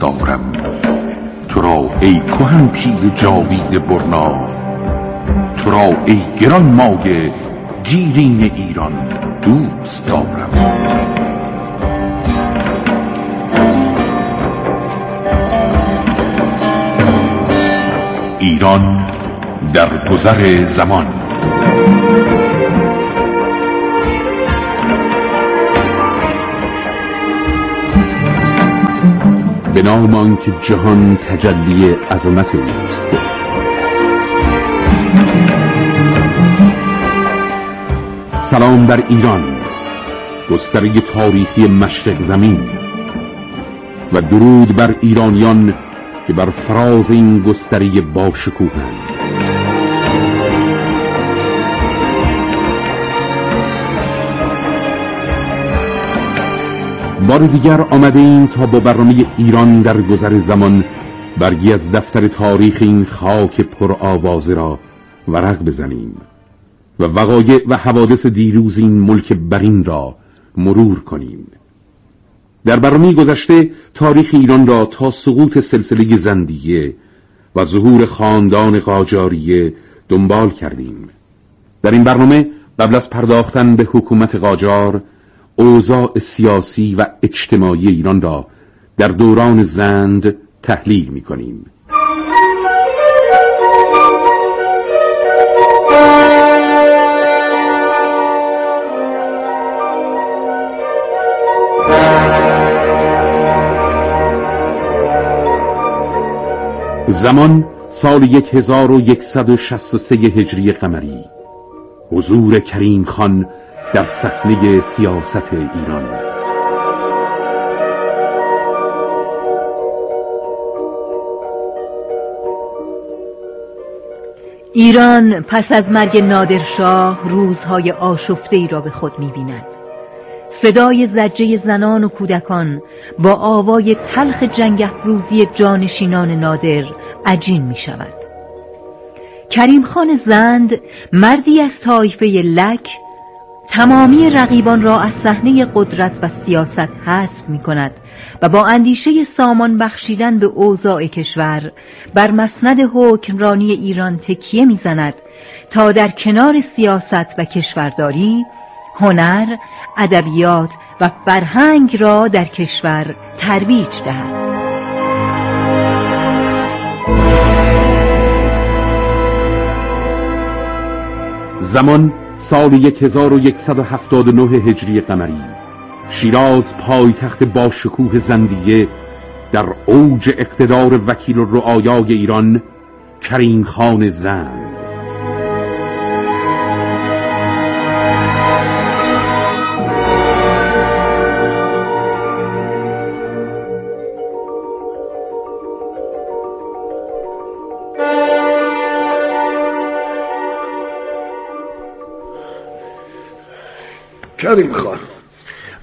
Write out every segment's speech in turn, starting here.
دارم. تو را ای کهن پیر جاوید برنا تو را ای گران مایه دیرین ایران دوست دارم. ایران در گذر زمان. به نام که جهان تجلی عظمت اوست. سلام بر ایران گستره تاریخی مشرق زمین و درود بر ایرانیان که بر فراز این گستره باشکوهند. بار دیگر آمده ایم تا با برنامه ایران در گذر زمان برگی از دفتر تاریخ این خاک پر آوازه را ورق بزنیم و وقایع و حوادث دیروز این ملک برین را مرور کنیم. در برنامه گذشته تاریخ ایران را تا سقوط سلسله زندیه و ظهور خاندان قاجاریه دنبال کردیم. در این برنامه قبل از پرداختن به حکومت قاجار اوضاع سیاسی و اجتماعی ایران را در دوران زند تحلیل می کنیم زمان سال 1163 هجری قمری. حضور کریم خان در صحنه سیاست ایران ایران پس از مرگ نادرشاه روزهای آشفته ای را به خود می بیند. صدای زجه زنان و کودکان با آوای تلخ جنگ افروزی جانشینان نادر عجین می شود کریم خان زند مردی از طایفه لک تمامی رقیبان را از صحنه قدرت و سیاست حذف می کند و با اندیشه سامان بخشیدن به اوضاع کشور بر مسند حکمرانی ایران تکیه می‌زند تا در کنار سیاست و کشورداری هنر، ادبیات و فرهنگ را در کشور ترویج دهد. زمان سال 1179 هجری قمری. شیراز پایتخت با شکوه زندیه در اوج اقتدار وکیل رعایای ایران کریم خان زند کریم خان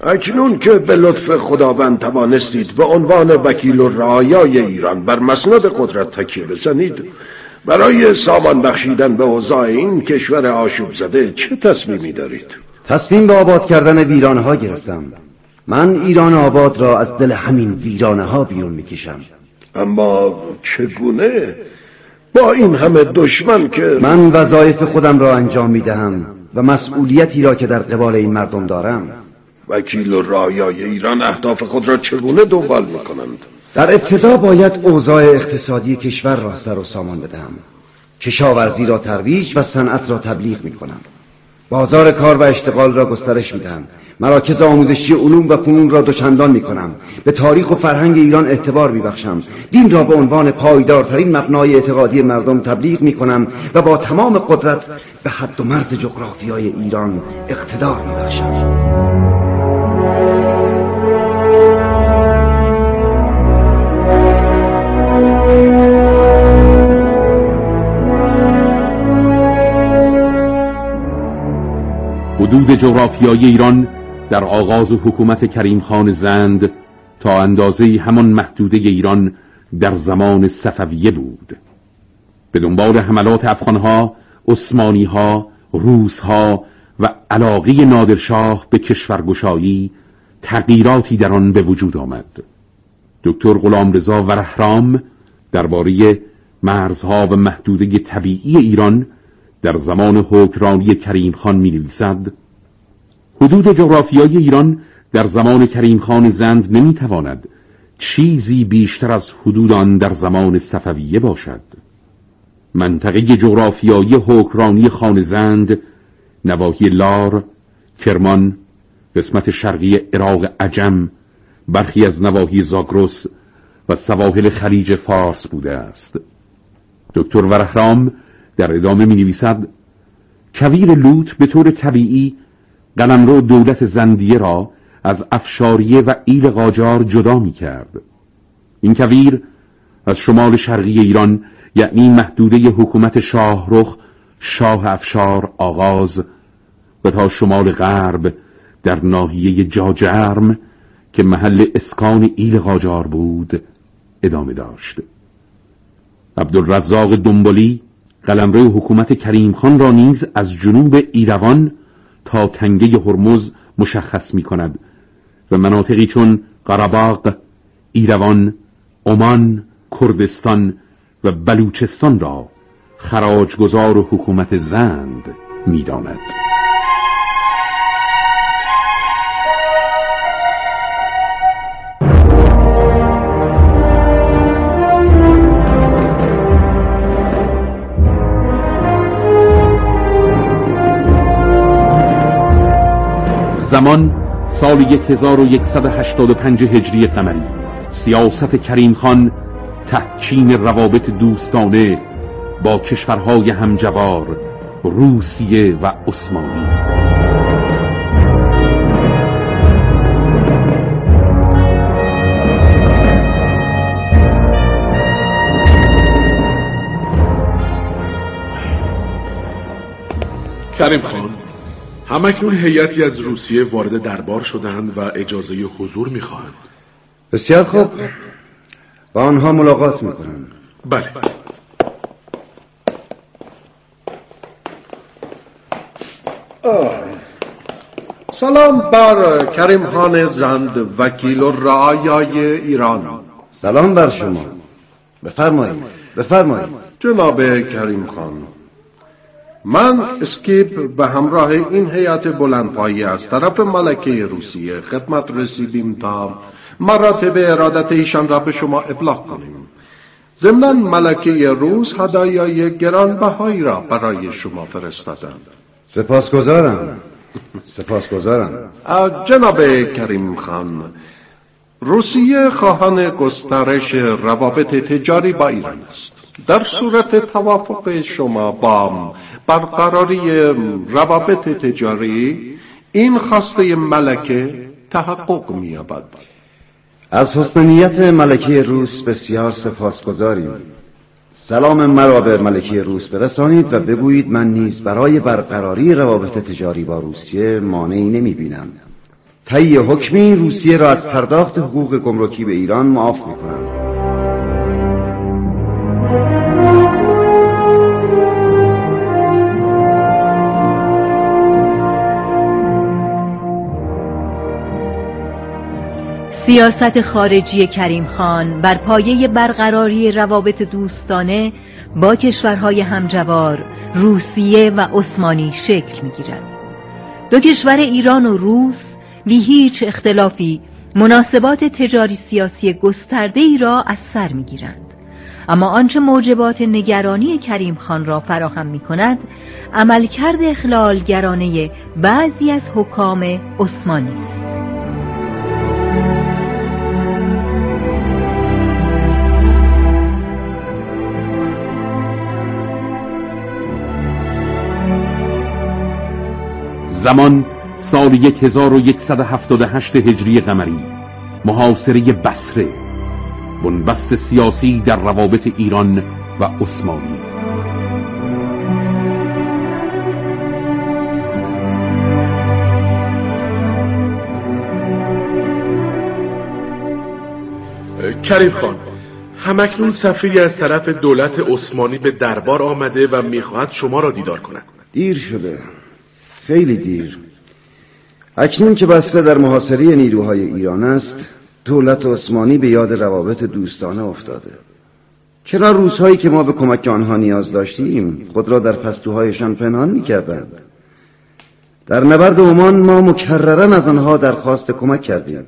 اکنون که به لطف خداوند توانستید به عنوان وکیل و رعایای ایران بر مسند قدرت تکیه بزنید برای سامان بخشیدن به اوضاع این کشور آشوب زده چه تصمیمی دارید؟ تصمیم به آباد کردن ویرانه ها گرفتم من ایران آباد را از دل همین ویرانه ها بیرون می‌کشم اما چگونه؟ با این همه دشمن که من وظایف خودم را انجام می‌دهم و مسئولیتی را که در قبال این مردم دارم وکیل و رایای ایران اهداف خود را چگونه دنبال می‌کنند؟ در ابتدا باید اوضاع اقتصادی کشور را سر و سامان بدهم. کشاورزی را ترویج و صنعت را تبلیغ می‌کنم. بازار کار و اشتغال را گسترش می‌دهم. مراکز آموزشی علوم و فنون را دوچندان می کنم به تاریخ و فرهنگ ایران اعتبار می بخشم دین را به عنوان پایدارترین مبنای اعتقادی مردم تبلیغ می کنم و با تمام قدرت به حد و مرز جغرافیای ایران اقتدار می بخشم حدود جغرافیایی ایران در آغاز حکومت کریم خان زند تا اندازه همان محدوده ایران در زمان صفویه بود. به دنبال حملات افغانها، عثمانیها، روسها و علاقه نادرشاه به کشورگشایی تغییراتی در آن به وجود آمد. دکتر غلامرضا ورهرام درباره مرزها و محدوده طبیعی ایران در زمان حکمرانی کریم خان می نویسد حدود جغرافیایی ایران در زمان کریم خان زند نمی تواند چیزی بیشتر از حدود آن در زمان صفویه باشد. منطقه جغرافیایی حکمرانی خان زند نواحی لار، کرمان، قسمت شرقی عراق عجم، برخی از نواحی زاگرس و سواحل خلیج فارس بوده است. دکتر ورهرام در ادامه می نویسد کویر لوط به طور طبیعی قلمرو دولت زندیه را از افشاریه و ایل قاجار جدا می کرد. این کویر از شمال شرقی ایران یعنی محدوده حکومت شاهرخ شاه افشار آغاز و تا شمال غرب در ناحیه جاجرم که محل اسکان ایل قاجار بود ادامه داشت. عبدالرزاق دنبالی قلمرو حکومت کریم خان را نیز از جنوب ایروان تا تنگه هرمز مشخص می کند و مناطقی چون قرباق، ایروان، عمان، کردستان و بلوچستان را خراجگزار و حکومت زند می زمان سال 1185 هجری قمری. سیاست کریم خان تحکیم روابط دوستانه با کشورهای همجوار روسیه و عثمانی. کریم خان. همکنون هیئتی از روسیه وارد دربار شدند و اجازه حضور می‌خواهند. بسیار خوب. با آنها ملاقات می‌کنند بله. سلام بر کریم خان زند وکیل و رعایای ایران. سلام بر شما. بفرمایید بفرمایید. جناب کریم خان من اسکیپ به همراه این هیئت بلندپایی از طرف ملکه روسیه خدمت رسیدیم تا مراتب ارادت ایشان را به شما ابلاغ کنیم. ضمنا ملکه روس هدایای گرانبهایی را برای شما فرستادند. سپاسگزارم. سپاسگزارم. جناب کریم خان روسیه خواهان گسترش روابط تجاری با ایران است. در صورت توافق شما با برقراری روابط تجاری این خواسته ملکه تحقق می‌یابد. از حسن نیت ملکه روس بسیار سپاسگزاریم. سلام مرا به ملکه روس برسانید و بگویید من نیز برای برقراری روابط تجاری با روسیه مانعی نمی بینم طی حکمی روسیه را از پرداخت حقوق گمرکی به ایران معاف می کنم سیاست خارجی کریم خان بر پایه برقراری روابط دوستانه با کشورهای همجوار روسیه و عثمانی شکل می گیرد. دو کشور ایران و روس بی هیچ اختلافی مناسبات تجاری سیاسی گسترده ای را از سر می گیرند. اما آنچه موجبات نگرانی کریم خان را فراهم می کند عملکرد اخلالگرانه بعضی از حکام عثمانی است. زمان سال 1178 هجری قمری محاصره بسره بنبست سیاسی در روابط ایران و عثمانی. کریم خان همکنون سفیری از طرف دولت عثمانی به دربار آمده و می‌خواهد شما را دیدار کند. دیر شده. خیلی دیر. اکنون که بسته در محاصره نیروهای ایران است دولت عثمانی به یاد روابط دوستانه افتاده. چرا روزهایی که ما به کمک آنها نیاز داشتیم خود را در پستوهایشان پنهان می‌کردند؟ در نبرد عمان ما مکررن از آنها درخواست کمک کردیم.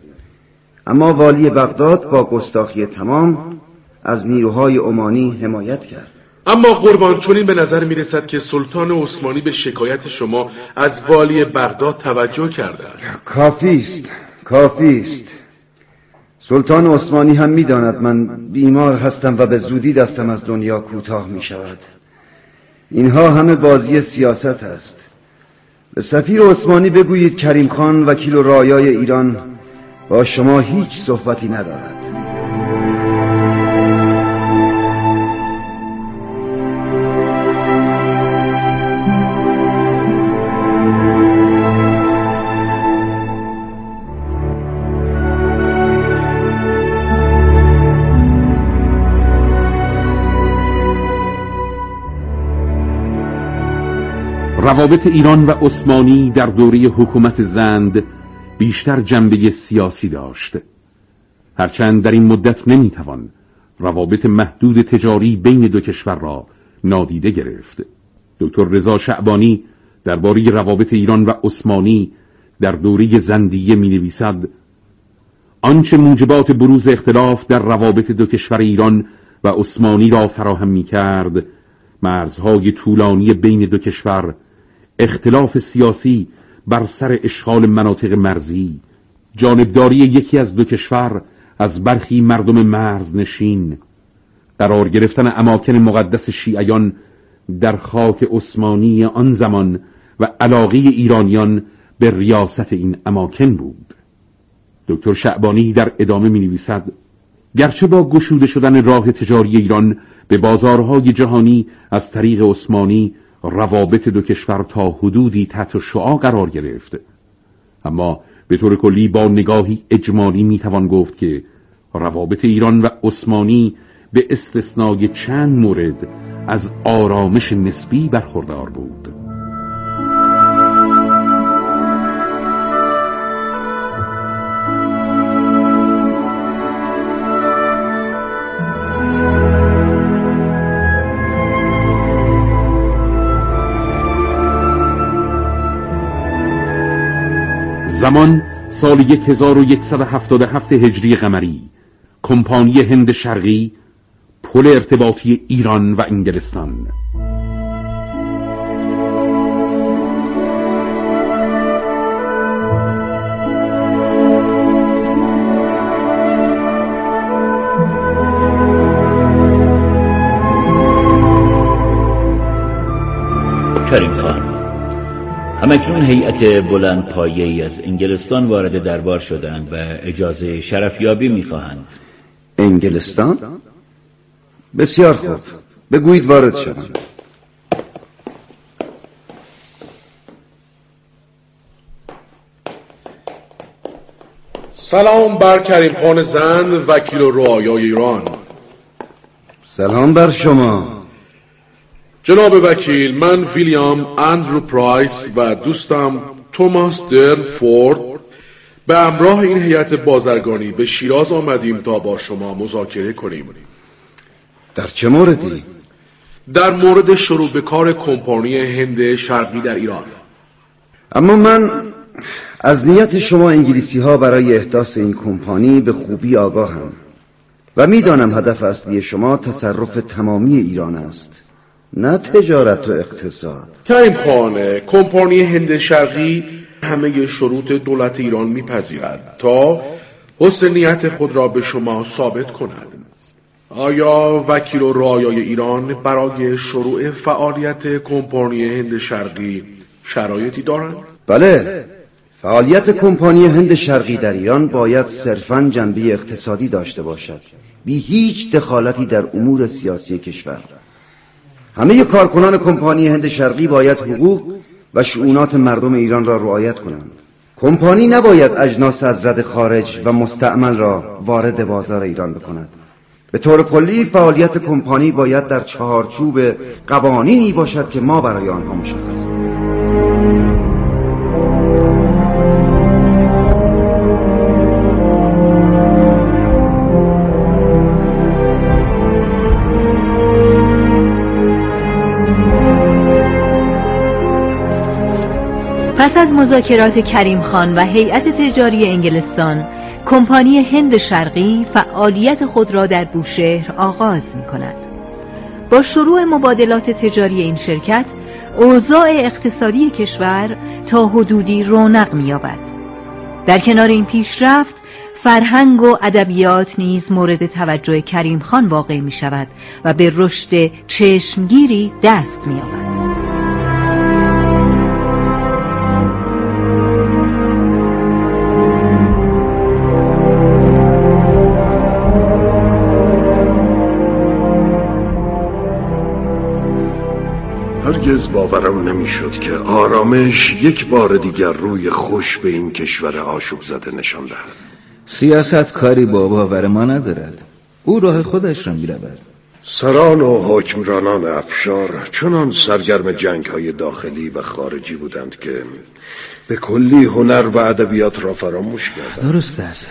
اما والی بغداد با گستاخی تمام از نیروهای عمانی حمایت کرد. اما قربان چونین به نظر می رسد که سلطان عثمانی به شکایت شما از والی بغداد توجه کرده است. کافی است کافی است. سلطان عثمانی هم می‌داند من بیمار هستم و به زودی دستم از دنیا کوتاه می شود اینها همه بازی سیاست است. به سفیر عثمانی بگویید کریم خان وکیل و رایای ایران با شما هیچ صحبتی ندارد. روابط ایران و عثمانی در دوره حکومت زند بیشتر جنبه سیاسی داشت. هرچند در این مدت نمی‌توان روابط محدود تجاری بین دو کشور را نادیده گرفت. دکتر رضا شعبانی درباره روابط ایران و عثمانی در دوره زندیه می نویسد آنچه موجبات بروز اختلاف در روابط دو کشور ایران و عثمانی را فراهم می کرد مرزهای طولانی بین دو کشور اختلاف سیاسی بر سر اشغال مناطق مرزی. جانبداری یکی از دو کشور از برخی مردم مرز نشین. قرار گرفتن اماکن مقدس شیعیان در خاک عثمانی آن زمان و علاقه ایرانیان به ریاست این اماکن بود. دکتر شعبانی در ادامه می نویسد گرچه با گشوده شدن راه تجاری ایران به بازارهای جهانی از طریق عثمانی روابط دو کشور تا حدودی تحت شعا قرار گرفت. اما به طور کلی با نگاهی اجمالی می‌توان گفت که روابط ایران و عثمانی به استثنای چند مورد از آرامش نسبی برخوردار بود. زمان سال 1177 هجری قمری کمپانی هند شرقی پل ارتباطی ایران و انگلستان. کریم خان همکنون هیئت بلند پایه از انگلستان وارد دربار شدند و اجازه شرفیابی می‌خواهند. انگلستان؟ بسیار خوب. بگویید وارد شوند سلام بر کریم خان زند وکیل و رعایای ایران. سلام بر شما. جناب وکیل من ویلیام اندرو پرایس و دوستم توماس در فورد به همراه این هیئت بازرگانی به شیراز آمدیم تا با شما مذاکره کنیم. در چه موردی؟ در مورد شروع به کار کمپانی هند شرقی در ایران. اما من از نیت شما انگلیسی ها برای احداث این کمپانی به خوبی آگاهم و می‌دانم هدف اصلی شما تصرف تمامی ایران است. نه تجارت و اقتصاد. کریم خانه کمپانی هند شرقی همه شروط دولت ایران میپذیرد تا حسن نیت خود را به شما ثابت کند. آیا وکیل و رایای ایران برای شروع فعالیت کمپانی هند شرقی شرایطی دارند؟ بله. فعالیت کمپانی هند شرقی در ایران باید صرفا جنبه اقتصادی داشته باشد. بی هیچ دخالتی در امور سیاسی کشور. همه کارکنان کمپانی هند شرقی باید حقوق و شعونات مردم ایران را رعایت کنند. کمپانی نباید اجناس از رد خارج و مستعمل را وارد بازار ایران بکند. به طور کلی فعالیت کمپانی باید در چهارچوب قوانینی باشد که ما برای آنها مشخص پس از مذاکرات کریم خان و هیئت تجاری انگلستان کمپانی هند شرقی فعالیت خود را در بوشهر آغاز می کند با شروع مبادلات تجاری این شرکت اوضاع اقتصادی کشور تا حدودی رونق می‌یابد. در کنار این پیشرفت فرهنگ و ادبیات نیز مورد توجه کریم خان واقع می شود و به رشد چشمگیری دست می هرگز باورم نمی‌شد که آرامش یک بار دیگر روی خوش به این کشور آشوب زده نشان دهد. سیاست کاری با باور ما ندارد. او راه خودش را می‌رود. سران و حکمرانان افشار چنان سرگرم جنگ های داخلی و خارجی بودند که به کلی هنر و ادبیات را فراموش کردند. درست است.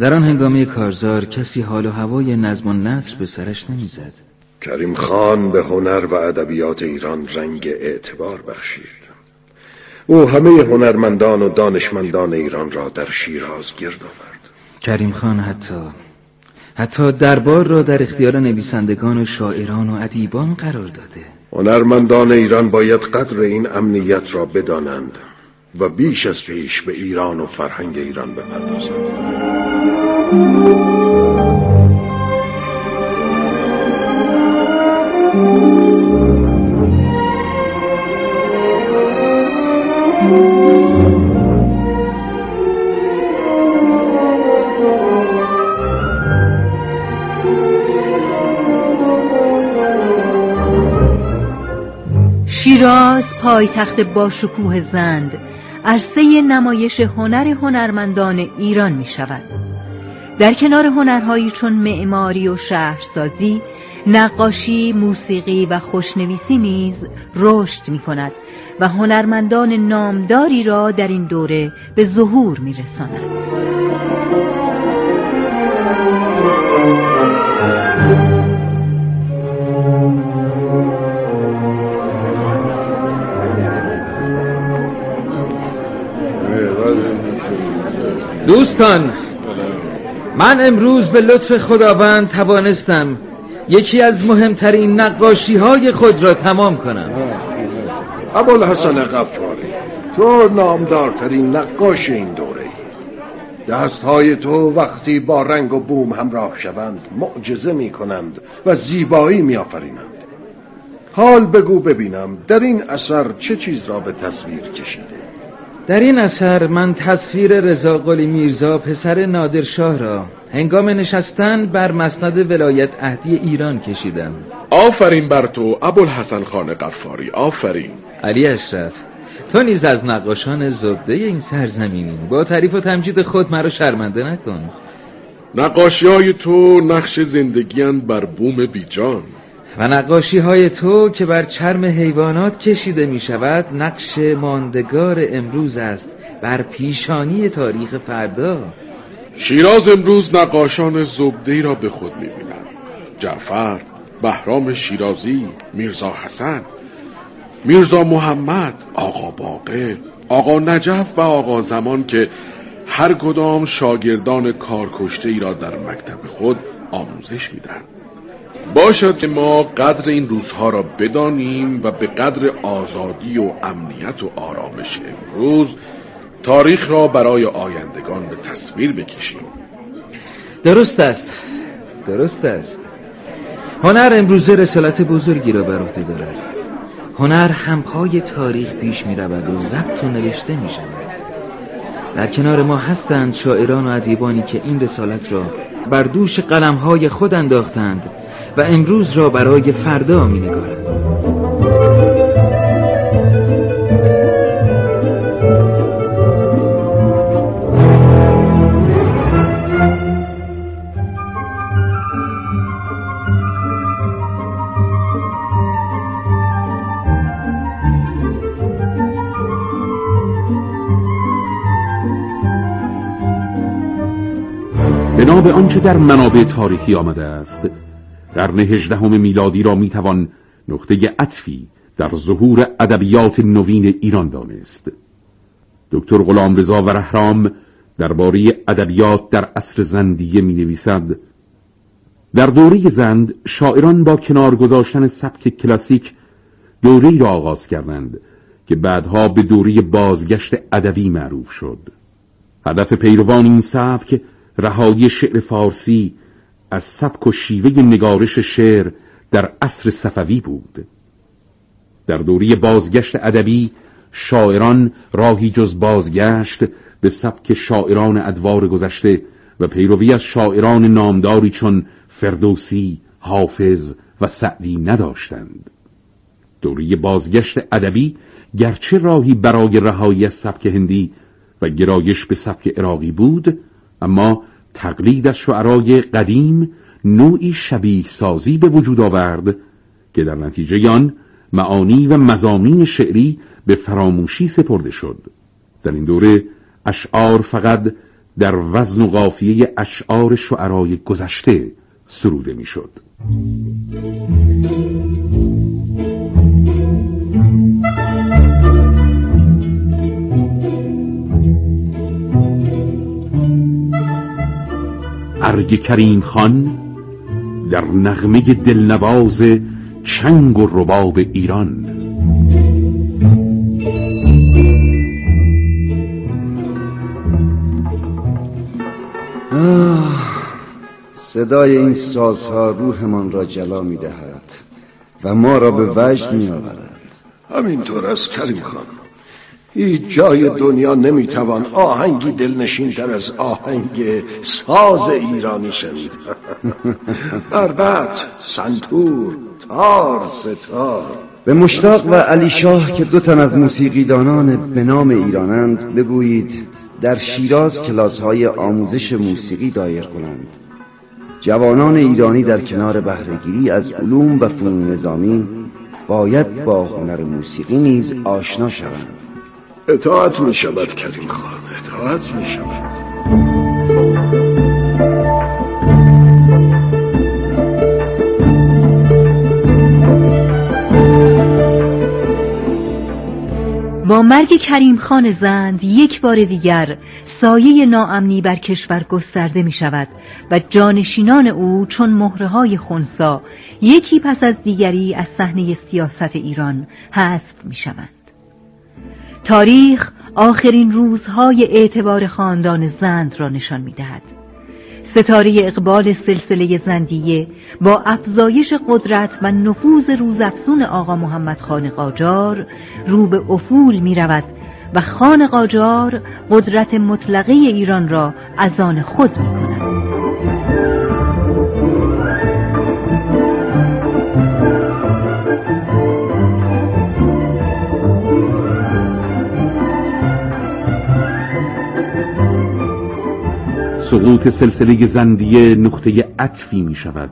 در آن هنگامه کارزار کسی حال و هوای نظم و نصر به سرش نمی‌زد. کریم خان به هنر و ادبیات ایران رنگ اعتبار بخشید. او همه هنرمندان و دانشمندان ایران را در شیراز گرد آورد. کریم خان حتی حتی دربار را در اختیار نویسندگان و شاعران و ادیبان قرار داده. هنرمندان ایران باید قدر این امنیت را بدانند و بیش از پیش به ایران و فرهنگ ایران بپردازند. پایتخت با شکوه زند عرصه نمایش هنر هنرمندان ایران می شود در کنار هنرهایی چون معماری و شهرسازی نقاشی، موسیقی و خوشنویسی نیز رشد می کند و هنرمندان نامداری را در این دوره به ظهور می رساند. دوستان من امروز به لطف خداوند توانستم یکی از مهمترین نقاشی های خود را تمام کنم. ابوالحسن غفاری تو نامدارترین نقاش این دوره دست های تو وقتی با رنگ و بوم همراه شوند معجزه می کنند و زیبایی می آفرینند حال بگو ببینم در این اثر چه چیز را به تصویر کشیده؟ در این اثر من تصویر رضا قلی میرزا پسر نادرشاه را هنگام نشستن بر مسند ولایت عهدی ایران کشیدم. آفرین بر تو ابوالحسن خان قفاری آفرین. علی اشرف تو نیز از نقاشان زبده این سرزمینی. با تعریف و تمجید خود مرا شرمنده نکن. نقاشی های تو نقش زندگیان بر بوم بیجان. و نقاشی های تو که بر چرم حیوانات کشیده می شود نقش ماندگار امروز است بر پیشانی تاریخ فردا. شیراز امروز نقاشان زبده را به خود می بینم جعفر بهرام شیرازی میرزا حسن میرزا محمد آقا باقر آقا نجف و آقا زمان که هر کدام شاگردان کارکشته ای را در مکتب خود آموزش میدن باشد که ما قدر این روزها را بدانیم و به قدر آزادی و امنیت و آرامش امروز تاریخ را برای آیندگان به تصویر بکشیم. درست است. درست است. هنر امروزه رسالت بزرگی را بر عهده دارد. هنر همپای تاریخ پیش می رود و ضبط و نوشته می شود در کنار ما هستند شاعران و ادیبانی که این رسالت را بر دوش قلمهای خود انداختند و امروز را برای فردا می نگارند به آنچه در منابع تاریخی آمده است. قرن هجدهم میلادی را می‌توان نقطه عطفی در ظهور ادبیات نوین ایران دانست. دکتر غلامرضا و رهرام درباره ادبیات در عصر زندیه می نویسد در دوره زند شاعران با کنار گذاشتن سبک کلاسیک دوره را آغاز کردند که بعدها به دوره بازگشت ادبی معروف شد. هدف پیروان این سبک رهایی شعر فارسی از سبک و شیوه نگارش شعر در عصر صفوی بود. در دوره بازگشت ادبی شاعران راهی جز بازگشت به سبک شاعران ادوار گذشته و پیروی از شاعران نامداری چون فردوسی، حافظ و سعدی نداشتند. دوره بازگشت ادبی گرچه راهی برای رهایی از سبک هندی و گرایش به سبک عراقی بود اما تقلید از شعرای قدیم نوعی شبیه سازی به وجود آورد که در نتیجه آن معانی و مزامین شعری به فراموشی سپرده شد در این دوره اشعار فقط در وزن و قافیه اشعار شعرای گذشته سروده می‌شد. ارگ کریم خان در نغمه دلنواز چنگ و رباب ایران. صدای این سازها روحمان را جلا می دهد و ما را به وجد می آورد همینطور است کریم خان. هیچ جای دنیا نمی‌توان آهنگی دلنشین تر از آهنگ ساز ایرانی شنید. بربت سنتور تار ستار. به مشتاق و علی شاه که دو تن از موسیقیدانان به نام ایرانند بگویید در شیراز کلاس های آموزش موسیقی دایر کنند جوانان ایرانی در کنار بهرهگیری از علوم و فنون نظامی باید با هنر موسیقی نیز آشنا شوند. اطاعت می شود کریم خان اطاعت می شود با مرگ کریم خان زند یک بار دیگر سایه ناامنی بر کشور گسترده می شود و جانشینان او چون مهره های خونسا یکی پس از دیگری از صحنه سیاست ایران حذف می شوند. تاریخ آخرین روزهای اعتبار خاندان زند را نشان می دهد. ستاره اقبال سلسله زندیه با افزایش قدرت و نفوذ روزافزون آقا محمد خان قاجار رو به افول می رود و خان قاجار قدرت مطلقه ایران را از آن خود می کند. سقوط سلسله زندیه نقطه عطفی می شود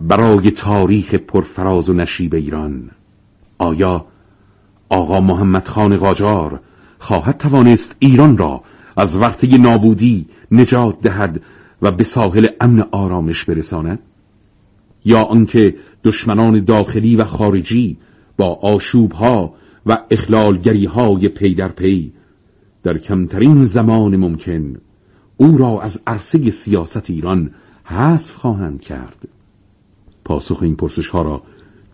برای تاریخ پرفراز و نشیب ایران. آیا آقا محمد خان قاجار خواهد توانست ایران را از ورطه نابودی نجات دهد و به ساحل امن آرامش برساند؟ یا آنکه دشمنان داخلی و خارجی با آشوبها و اخلالگریهای پی در پی در کمترین زمان ممکن او را از عرصه سیاست ایران حذف خواهند کرد. پاسخ این پرسش ها را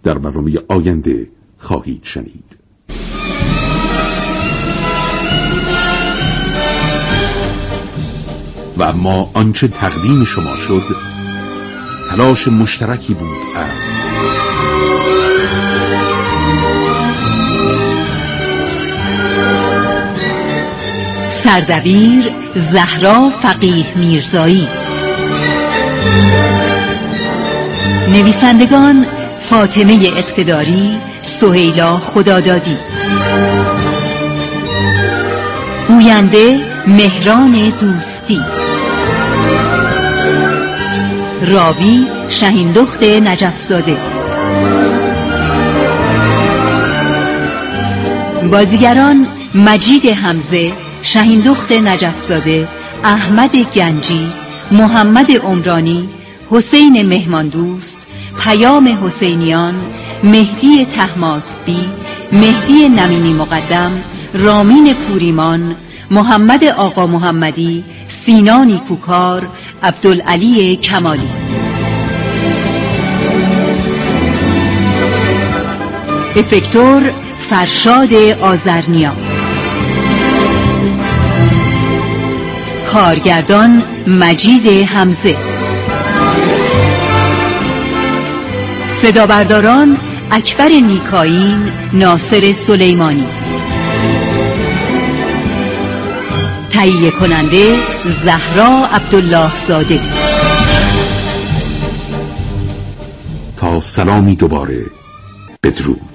در برنامه آینده خواهید شنید. و ما آنچه تقدیم شما شد تلاش مشترکی بود از سردبیر زهرا فقیه میرزایی. نویسندگان فاطمه اقتداری سهیلا خدادادی. گوینده مهران دوستی. راوی شهیندخت نجفزاده. بازیگران مجید حمزه شهیندخت نجفزاده احمد گنجی محمد عمرانی حسین مهماندوست پیام حسینیان مهدی تحماسبی مهدی نمینی مقدم رامین پوریمان محمد آقا محمدی سینا نیکوکار عبدالعلی کمالی. افکتور فرشاد آزرنیا کارگردان مجید حمزه. صدا برداران اکبر نیکاین ناصر سلیمانی. تهیه کننده زهرا عبدالله زاده تا سلامی دوباره بدرود.